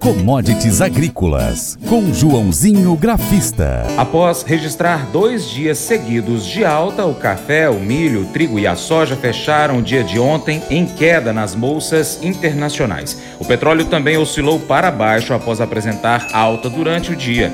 Commodities Agrícolas, com Joãozinho Grafista. Após registrar dois dias seguidos de alta, o café, o milho, o trigo e a soja fecharam o dia de ontem em queda nas bolsas internacionais. O petróleo também oscilou para baixo após apresentar alta durante o dia.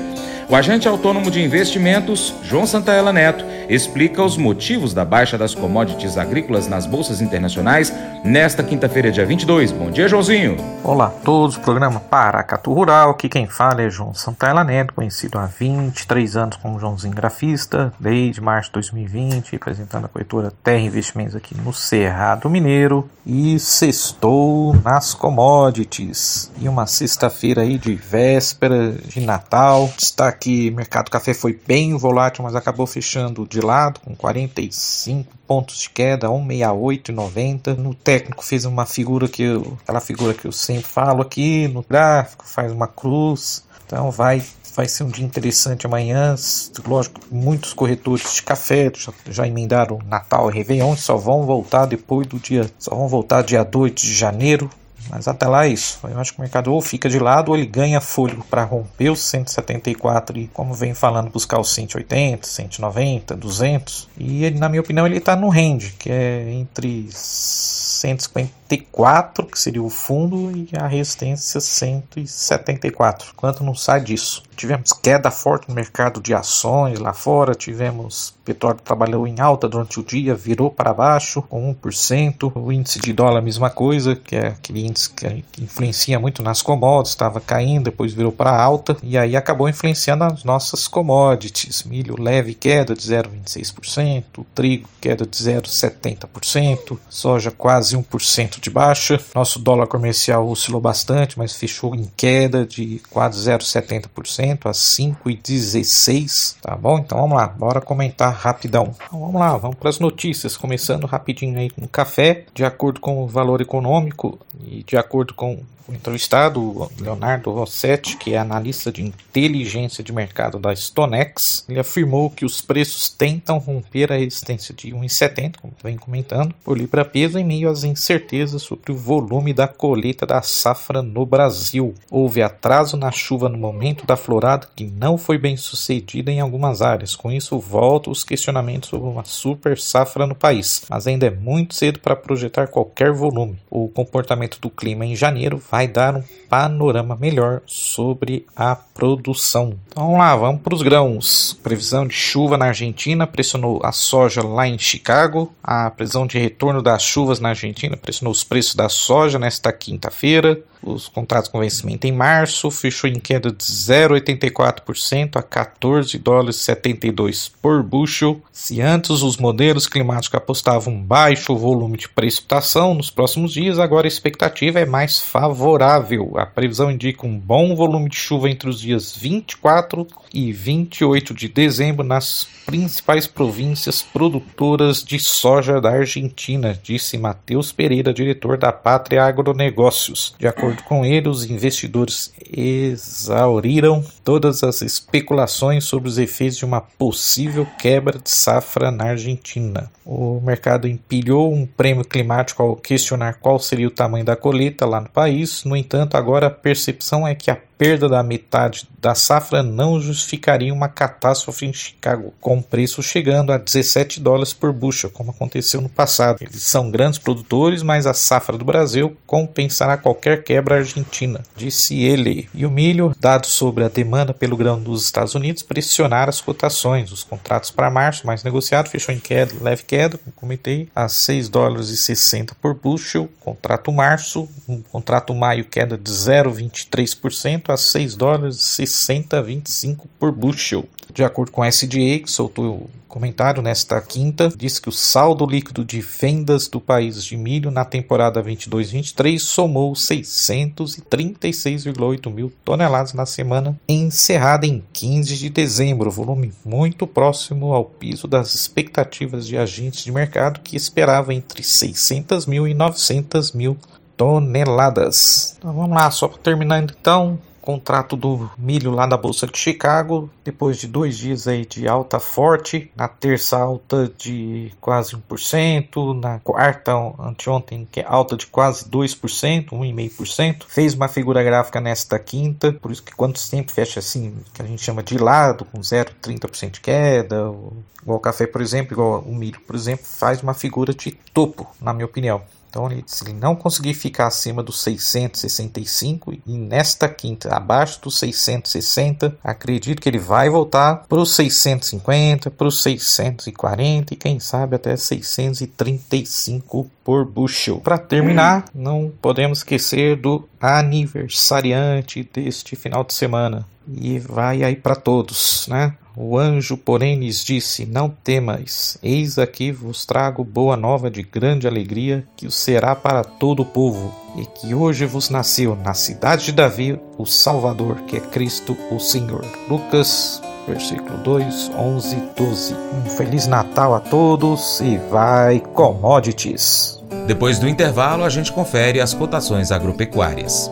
O agente autônomo de investimentos, João Santaella Neto, explica os motivos da baixa das commodities agrícolas nas bolsas internacionais nesta quinta-feira, dia 22. Bom dia, Joãozinho. Olá a todos, programa Paracatu Rural. Aqui quem fala é João Santaella Neto, conhecido há 23 anos como Joãozinho Grafista, desde março de 2020, representando a corretora Terra Investimentos aqui no Cerrado Mineiro. E sextou nas commodities. E uma sexta-feira aí de véspera de Natal. Destaque que mercado café foi bem volátil, mas acabou fechando de lado com 45 pontos de queda, 168,90. No técnico fez uma figura que eu, aquela figura que eu sempre falo aqui no gráfico, faz uma cruz. Então vai vai ser um dia interessante amanhã. Lógico, muitos corretores de café já, já emendaram Natal e Réveillon só vão voltar depois do dia, só vão voltar dia 2 de janeiro mas até lá é isso. Eu acho que o mercado ou fica de lado ou ele ganha fôlego para romper os 174 e, como vem falando, buscar os 180, 190, 200. E ele, na minha opinião, ele está no range, que é entre 154, que seria o fundo, e a resistência 174. Quanto não sai disso? Tivemos queda forte no mercado de ações lá fora, tivemos petróleo trabalhou em alta durante o dia, virou para baixo com 1%. O índice de dólar, mesma coisa, que é aquele índice que influencia muito nas commodities, estava caindo, depois virou para alta e aí acabou influenciando as nossas commodities. Milho leve queda de 0,26%, trigo queda de 0,70%, soja quase 1% de baixa. Nosso dólar comercial oscilou bastante, mas fechou em queda de quase 0,70% a 5,16, tá bom? Então vamos lá, bora comentar rapidão. Então, vamos lá, vamos para as notícias, começando rapidinho aí com o café, de acordo com o valor econômico e de acordo com o entrevistado, Leonardo Rossetti, que é analista de inteligência de mercado da Stonex, ele afirmou que os preços tentam romper a resistência de 1,70, como vem comentando, por libra-peso em meio às incertezas sobre o volume da colheita da safra no Brasil. Houve atraso na chuva no momento da florada que não foi bem sucedida em algumas áreas. Com isso, voltam os questionamentos sobre uma super safra no país, mas ainda é muito cedo para projetar qualquer volume. O comportamento do clima em janeiro vai vai dar um panorama melhor sobre a produção. Então vamos lá, vamos para os grãos. Previsão de chuva na Argentina pressionou a soja lá em Chicago. A previsão de retorno das chuvas na Argentina pressionou os preços da soja nesta quinta-feira. Os contratos com vencimento em março fechou em queda de 0,84% a 14 dólares 72 por bushel. Se antes os modelos climáticos apostavam baixo volume de precipitação nos próximos dias, agora a expectativa é mais favorável. A previsão indica um bom volume de chuva entre os dias 24 e 28 de dezembro nas principais províncias produtoras de soja da Argentina, disse Matheus Pereira, diretor da Pátria Agronegócios. De acordo com ele, os investidores exauriram todas as especulações sobre os efeitos de uma possível quebra de safra na Argentina. O mercado empilhou um prêmio climático ao questionar qual seria o tamanho da colheita lá no país. No entanto, agora a percepção é que a perda da metade da safra não justificaria uma catástrofe em Chicago, com preço chegando a 17 dólares por bushel, como aconteceu no passado. Eles são grandes produtores, mas a safra do Brasil compensará qualquer quebra argentina, disse ele. E o milho, dados sobre a demanda pelo grão dos Estados Unidos, pressionaram as cotações. Os contratos para março, mais negociado, fechou em queda, leve queda, como comentei, a 6 dólares e 60 por bushel. Contrato março, um contrato maio queda de 0,23% a 6 dólares e 60,25 por bushel. De acordo com a SDA, que soltou comentário nesta quinta, diz que o saldo líquido de vendas do país de milho na temporada 22-23 somou 636,8 mil toneladas na semana encerrada em 15 de dezembro, volume muito próximo ao piso das expectativas de agentes de mercado que esperavam entre 600 mil e 900 mil toneladas. Então vamos lá, só para terminar então, contrato do milho lá da Bolsa de Chicago, depois de dois dias aí de alta forte, na terça alta de quase 1%, na quarta anteontem é alta de quase 2%, 1,5%, fez uma figura gráfica nesta quinta, por isso que quando sempre fecha assim, que a gente chama de lado, com 0,30% de queda, igual o café, por exemplo, igual o milho, por exemplo, faz uma figura de topo, na minha opinião. Então, se ele não conseguir ficar acima dos 665 e nesta quinta abaixo dos 660, acredito que ele vai voltar para os 650, para os 640 e quem sabe até 635 por bushel. Para terminar, não podemos esquecer do aniversariante deste final de semana. E vai aí para todos, né? O anjo, porém, lhes disse: Não temais, eis aqui vos trago boa nova de grande alegria, que o será para todo o povo, e que hoje vos nasceu na cidade de Davi o Salvador, que é Cristo o Senhor. Lucas, versículo 2, 11, 12. Um Feliz Natal a todos e vai commodities! Depois do intervalo, a gente confere as cotações agropecuárias.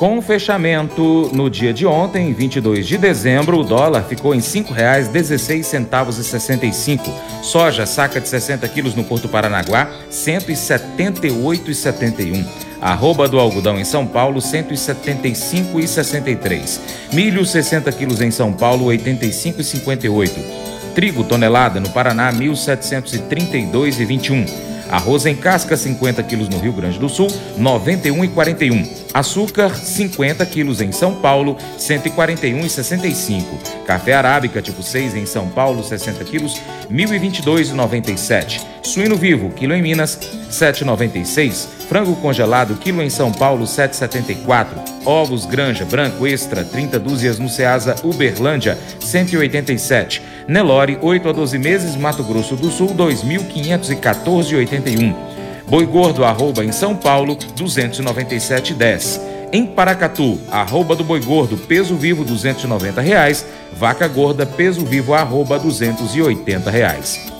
Com o fechamento no dia de ontem, 22 de dezembro, o dólar ficou em R$ 5,16,65. Soja, saca de 60 quilos no Porto Paranaguá, R$ 178,71. Arroba do algodão em São Paulo, 175,63. Milho, 60 quilos em São Paulo, 85,58. Trigo, tonelada no Paraná, 1.732,21. Arroz em casca, 50 quilos no Rio Grande do Sul, 91,41. Açúcar, 50 quilos em São Paulo, 141,65. Café arábica tipo 6 em São Paulo, 60 quilos, 1.022,97. Suíno vivo, quilo em Minas, 7,96. Frango congelado, quilo em São Paulo, 7,74. Ovos Granja Branco Extra, 30 dúzias no Ceasa Uberlândia, 187. Nelore, 8 a 12 meses, Mato Grosso do Sul, 2.514,81. Boi Gordo, arroba em São Paulo, 297,10. Em Paracatu, arroba do Boi Gordo, peso vivo, 290 reais. Vaca Gorda, peso vivo, arroba 280 reais.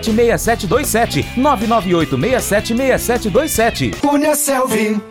6727 998 676727. Cunha Selvi.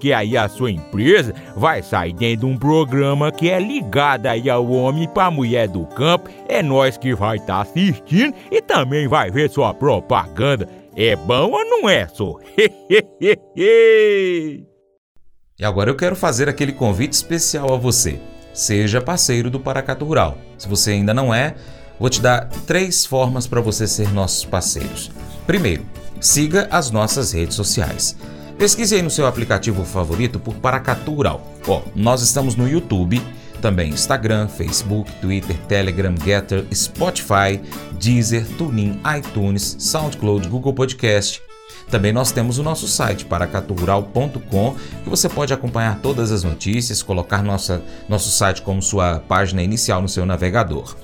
aí a sua empresa vai sair dentro de um programa que é ligado aí ao homem para a mulher do campo. É nós que vai estar tá assistindo e também vai ver sua propaganda. É bom ou não é, só? e agora eu quero fazer aquele convite especial a você. Seja parceiro do Paracato Rural. Se você ainda não é, vou te dar três formas para você ser nossos parceiros. Primeiro, siga as nossas redes sociais. Pesquise aí no seu aplicativo favorito por Paracatu Rural. Ó, nós estamos no YouTube, também Instagram, Facebook, Twitter, Telegram, Getter, Spotify, Deezer, TuneIn, iTunes, SoundCloud, Google Podcast, Também nós temos o nosso site paracaturural.com, que você pode acompanhar todas as notícias, colocar nossa, nosso site como sua página inicial no seu navegador.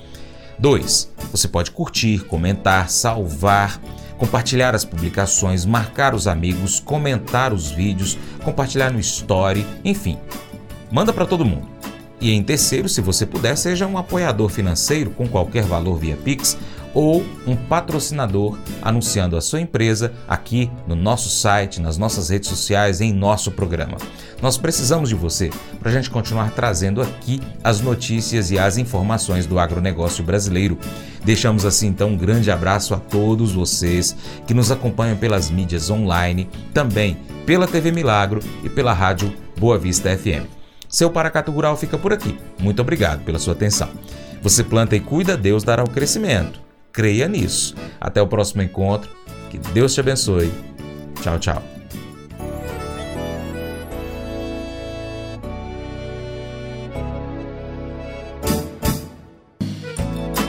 2. Você pode curtir, comentar, salvar, compartilhar as publicações, marcar os amigos, comentar os vídeos, compartilhar no story, enfim. Manda para todo mundo. E em terceiro, se você puder, seja um apoiador financeiro com qualquer valor via Pix ou um patrocinador anunciando a sua empresa aqui no nosso site, nas nossas redes sociais, em nosso programa. Nós precisamos de você para a gente continuar trazendo aqui as notícias e as informações do agronegócio brasileiro. Deixamos assim então um grande abraço a todos vocês que nos acompanham pelas mídias online, também pela TV Milagro e pela rádio Boa Vista FM. Seu Paracatu Rural fica por aqui. Muito obrigado pela sua atenção. Você planta e cuida, Deus dará o crescimento. Creia nisso. Até o próximo encontro. Que Deus te abençoe. Tchau, tchau.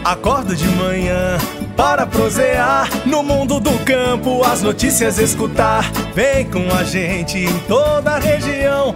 Acordo de manhã para prosear no mundo do campo, as notícias escutar. Vem com a gente em toda a região